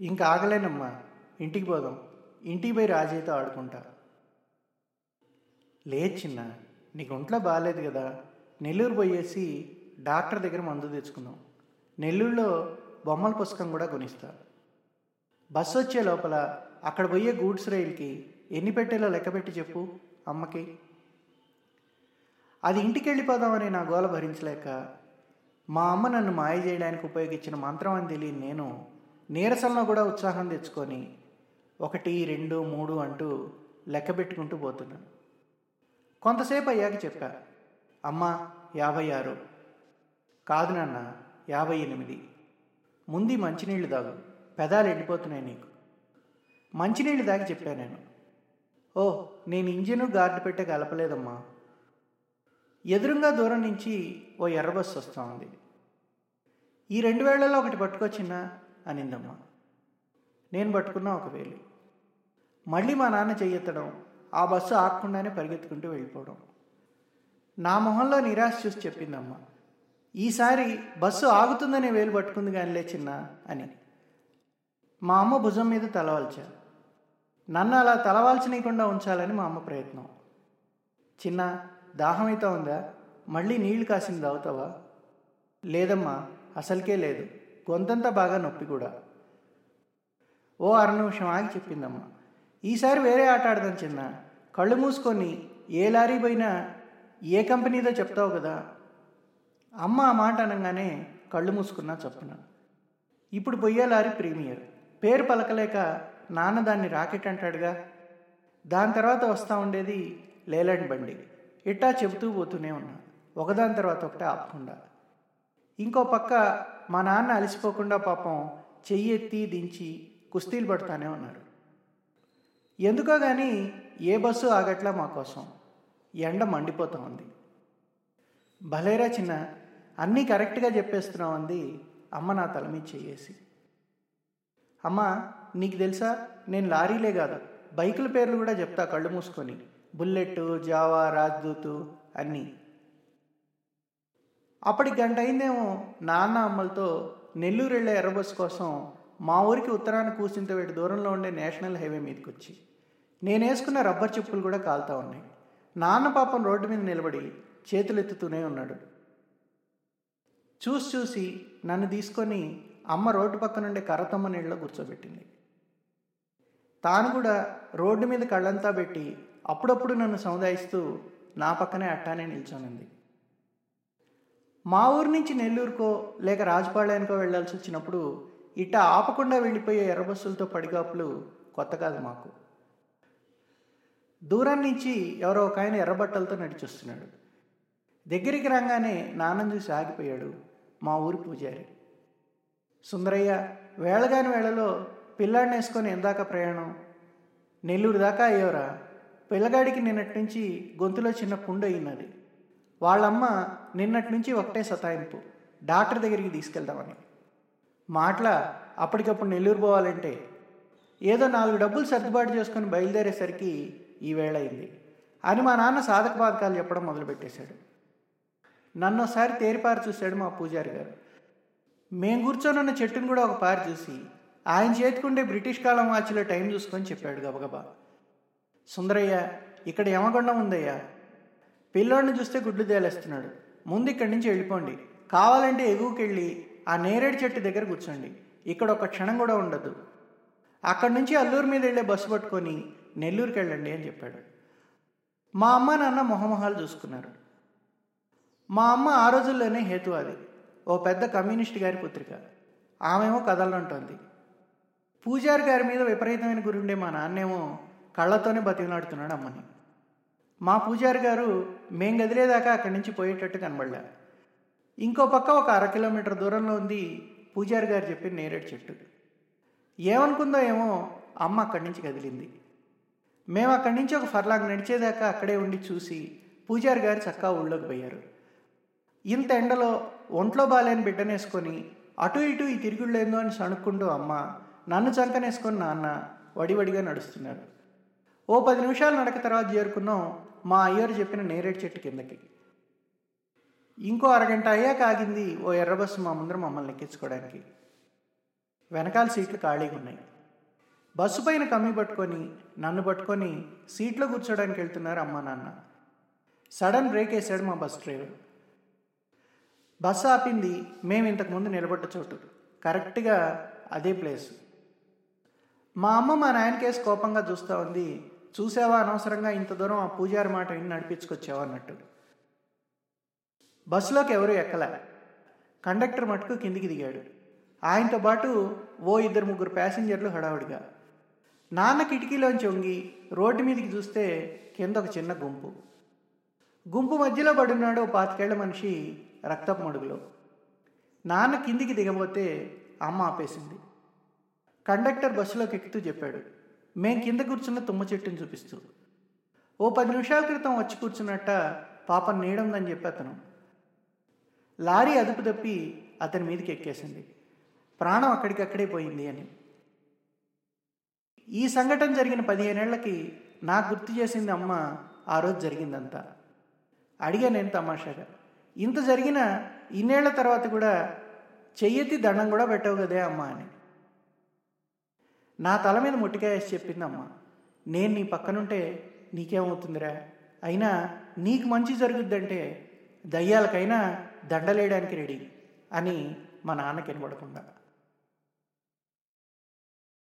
ఇంకా ఆగలేనమ్మా. ఇంటికి పోదాం. ఇంటికి పోయి రాజయ్యతో ఆడుకుంటా. లేదు చిన్న నీకు ఒంట్లో బాగాలేదు కదా. నెల్లూరు పోయేసి డాక్టర్ దగ్గర మందు తెచ్చుకుందాం. నెల్లూరులో బొమ్మల పుస్తకం కూడా కొనిస్తా. బస్సు వచ్చే లోపల అక్కడ పోయే గూడ్స్ రైల్కి ఎన్ని పెట్టేలో లెక్క పెట్టి చెప్పు అమ్మకి. అది ఇంటికి వెళ్ళిపోదామని నా గోల భరించలేక మా అమ్మ నన్ను మాయ చేయడానికి ఉపయోగించిన మంత్రం అని తెలియని నేను నీరసంలో కూడా ఉత్సాహం తెచ్చుకొని ఒకటి రెండు మూడు అంటూ లెక్క పెట్టుకుంటూ పోతున్నాను. కొంతసేపు అయ్యాక చెప్పా అమ్మ యాభై ఆరు. కాదు నాన్న యాభై ఎనిమిది. ముందు మంచినీళ్ళు తాగు పెదాలు ఎండిపోతున్నాయి నీకు. మంచినీళ్ళు దాగి చెప్పా నేను. ఓ నేను ఇంజిన్ గార్డు పెట్టే కలపలేదమ్మా. ఎదురుగా దూరం నుంచి ఓ ఎర్ర బస్సు వస్తూ ఉంది ఈ రెండు వేళ్ళలో ఒకటి పట్టుకొచ్చినా అనిందమ్మ. నేను పట్టుకున్నా ఒక వేలు. మళ్ళీ మా నాన్న చెయ్యెత్తడం ఆ బస్సు ఆగకుండానే పరిగెత్తుకుంటూ వెళ్ళిపోవడం. నా మొహంలో నిరాశ చూసి చెప్పిందమ్మా. ఈసారి బస్సు ఆగుతుందనే వేలు పట్టుకుంది కానిలే చిన్న అని. మా అమ్మ భుజం మీద తలవాల్చా నన్ను అలా తలవాల్చనీయకుండా ఉంచాలని మా అమ్మ ప్రయత్నం. చిన్న దాహమైతే ఉందా? మళ్ళీ నీళ్ళు కాసింది అవుతావా లేదమ్మా అసలుకే లేదు. గొంతంతా బాగా నొప్పి కూడా. ఓ అర నిమిషం ఆగి చెప్పిందమ్మా. ఈసారి వేరే ఆట ఆడదాం చిన్న. కళ్ళు మూసుకొని ఏ లారీ పోయినా ఏ కంపెనీదో చెప్తావు కదా. అమ్మ ఆ మాట అనగానే కళ్ళు మూసుకున్నా చప్పున. ఇప్పుడు పొయ్యే లారీ ప్రీమియర్. పేరు పలకలేక నాన్న దాన్ని రాకెట్ అంటాడుగా. దాని తర్వాత వస్తూ ఉండేది లేలాండ్ బండి. ఇట్టా చెబుతూ పోతూనే ఉన్నా. ఒకదాని తర్వాత ఒకటే ఆపకుండా. ఇంకో పక్క మా నాన్న అలసిపోకుండా పాపం చెయ్యి ఎత్తి దించి కుస్తీలు పడుతూనే ఉన్నారు. ఎందుకో కానీ ఏ బస్సు ఆగట్లా మా కోసం. ఎండ మండిపోతా ఉంది. భలేరా చిన్న అన్నీ కరెక్ట్గా చెప్పేస్తున్నావు అంది అమ్మ నా తల మీద చెయ్యేసి. అమ్మ నీకు తెలుసా? నేను లారీలే కాదు బైకుల పేర్లు కూడా చెప్తా కళ్ళు మూసుకొని. బుల్లెట్ జావా రాజ్దూతు అన్నీ. అప్పటి గంట అయిందేమో నాన్న అమ్మలతో నెల్లూరు వెళ్ళే ఎర్రబస్సు కోసం మా ఊరికి ఉత్తరాన కూసింత వేడి దూరంలో ఉండే నేషనల్ హైవే మీదకి వచ్చి నేను వేసుకున్న రబ్బర్ చెప్పులు కూడా కాలుతా ఉన్నాయి. నాన్న పాపం రోడ్డు మీద నిలబడి చేతులెత్తుతూనే ఉన్నాడు. చూసి చూసి నన్ను తీసుకొని అమ్మ రోడ్డు పక్క నుండి కర్రతమ్మ నీళ్ళలో కూర్చోబెట్టింది. తాను కూడా రోడ్డు మీద కళ్ళంతా పెట్టి అప్పుడప్పుడు నన్ను సముదాయిస్తూ నా పక్కనే అట్టానే నిల్చొనింది. మా ఊరు నుంచి నెల్లూరుకో లేక రాజపాళ్యానికో వెళ్ళాల్సి వచ్చినప్పుడు ఇట్టా ఆపకుండా వెళ్ళిపోయే ఎర్రబస్సులతో పడిగాపులు కొత్త కాదు మాకు. దూరం నుంచి ఎవరో ఒక ఆయన ఎర్రబట్టలతో నడిచొస్తున్నాడు. దగ్గరికి రాగానే నాన్నం చూసి ఆగిపోయాడు మా ఊరి పూజారి. సుందరయ్య వేళగాని వేళలో పిల్లాడిని వేసుకొని ఎందాక ప్రయాణం? నెల్లూరు దాకా అయ్యోరా? పిల్లగాడికి నిన్నటి నుంచి గొంతులో చిన్న పుండు అయినది వాళ్ళమ్మ నిన్నటి నుంచి ఒకటే సతాయింపు. డాక్టర్ దగ్గరికి తీసుకెళ్దామని. మాటల అప్పటికప్పుడు నెల్లూరు పోవాలంటే ఏదో నాలుగు డబ్బులు సర్దుబాటు చేసుకొని బయలుదేరేసరికి ఈవేళ అయింది. అని మా నాన్న సాధక బాధకాలు చెప్పడం మొదలుపెట్టేశాడు. నన్ను ఒకసారి తేరిపారు చూశాడు మా పూజారి గారు. మేము కూర్చొనున్న చెట్టును కూడా ఒక పారి చూసి ఆయన చేతికుండే బ్రిటిష్ కాలం వాచ్లో టైం చూసుకొని చెప్పాడు గబగబా. సుందరయ్య ఇక్కడ యమగొండం ఉందయ్యా. పిల్లోడిని చూస్తే గుడ్లు తేలేస్తున్నాడు. ముందు ఇక్కడి నుంచి వెళ్ళిపోండి. కావాలంటే ఎగువకెళ్ళి ఆ నేరేడు చెట్టు దగ్గర కూర్చోండి. ఇక్కడ ఒక క్షణం కూడా ఉండదు. అక్కడి నుంచి అల్లూరు మీద వెళ్ళే బస్సు పట్టుకొని నెల్లూరుకి వెళ్ళండి అని చెప్పాడు. మా అమ్మ నాన్న మొహమొహాలు చూసుకున్నారు. మా అమ్మ ఆ రోజుల్లోనే హేతువాది. ఓ పెద్ద కమ్యూనిస్ట్ గారి పుత్రిక. ఆమెమో కదలంటోంది పూజారి గారి మీద విపరీతమైన గురుండే మా నాన్నేమో కళ్ళతోనే బతిమలాడుతున్నాడు అమ్మని. మా పూజారి గారు మేం గదిలేదాకా అక్కడి నుంచి పోయేటట్టు కనబడలే ఇంకో పక్క ఒక అర కిలోమీటర్ దూరంలో ఉంది పూజారి గారు చెప్పిన నేరేడు చెట్టు. ఏమనుకుందో ఏమో అమ్మ అక్కడి నుంచి కదిలింది. మేము అక్కడి నుంచి ఒక ఫర్లాంగ్ నడిచేదాకా అక్కడే ఉండి చూసి పూజారి గారు చక్కా ఊళ్ళోకి పోయారు. ఇంత ఎండలో ఒంట్లో బాలేని బిడ్డనేసుకొని అటు ఇటు ఈ తిరుగుళ్ళేందో అని సణుక్కుంటూ అమ్మ నన్ను చంకనేసుకొని నాన్న వడివడిగా నడుస్తున్నారు. ఓ పది నిమిషాలు నడక తర్వాత చేరుకున్నాం. మా అయ్యారు చెప్పిన నేరేడు చెట్టు కిందకి. ఇంకో అరగంట అయ్యాక ఆగింది ఓ ఎర్ర బస్సు మా ముందర మమ్మల్ని ఎక్కించుకోవడానికి. వెనకాల సీట్లు ఖాళీగా ఉన్నాయి. బస్సు పైన కమ్మి పట్టుకొని నన్ను పట్టుకొని సీట్లో కూర్చోడానికి వెళ్తున్నారు అమ్మ నాన్న. సడన్ బ్రేక్ వేసాడు మా బస్ డ్రైవర్. బస్సు ఆపింది మేము ఇంతకుముందు నిలబడ్డ చోటు. కరెక్ట్గా అదే ప్లేస్. మా అమ్మ మా నాయనకేసి కోపంగా చూస్తూ ఉంది. చూసావా అనవసరంగా ఇంత దూరం ఆ పూజారి మాట విని నడిపించుకొచ్చావా అన్నట్టు. బస్సులోకి ఎవరు ఎక్కలే. కండక్టర్ మటుకు కిందికి దిగాడు. ఆయనతో పాటు ఓ ఇద్దరు ముగ్గురు ప్యాసింజర్లు హడావుడిగా. నాన్న కిటికీలోంచి వంగి రోడ్డు మీదకి చూస్తే కింద ఒక చిన్న గుంపు. గుంపు మధ్యలో పడున్నాడు ఓ పాతికేళ్ళ మనిషి రక్తపు మడుగులో. నాన్న కిందికి దిగబోతే అమ్మ ఆపేసింది. కండక్టర్ బస్సులోకి ఎక్కుతూ చెప్పాడు. మేం కింద కూర్చున్న తుమ్మ చెట్టుని చూపిస్తూ. ఓ పది నిమిషాల క్రితం వచ్చి కూర్చున్నట్ట పాపం నీడుందని చెప్పి అతను. లారీ అదుపు తప్పి అతని మీదకి ఎక్కేసింది. ప్రాణం అక్కడికక్కడే పోయింది అని. ఈ సంఘటన జరిగిన పదిహేనేళ్ళకి నాకు గుర్తు చేసింది అమ్మ ఆ రోజు జరిగిందంతా. అడిగా నేను తమాషాగా? ఇంత జరిగిన ఇన్నేళ్ళ తర్వాత కూడా చెయ్యెత్తి దండం కూడా పెట్టవు కదే అమ్మ అని. నా తల మీద మొట్టికాయేసి చెప్పిందమ్మ. నేను నీ పక్కనుంటే నీకేమవుతుందిరా? అయినా నీకు మంచి జరుగుద్దంటే దయ్యాలకైనా దండలేయడానికి రెడీ అని మా నాన్నకి వినబడకుండా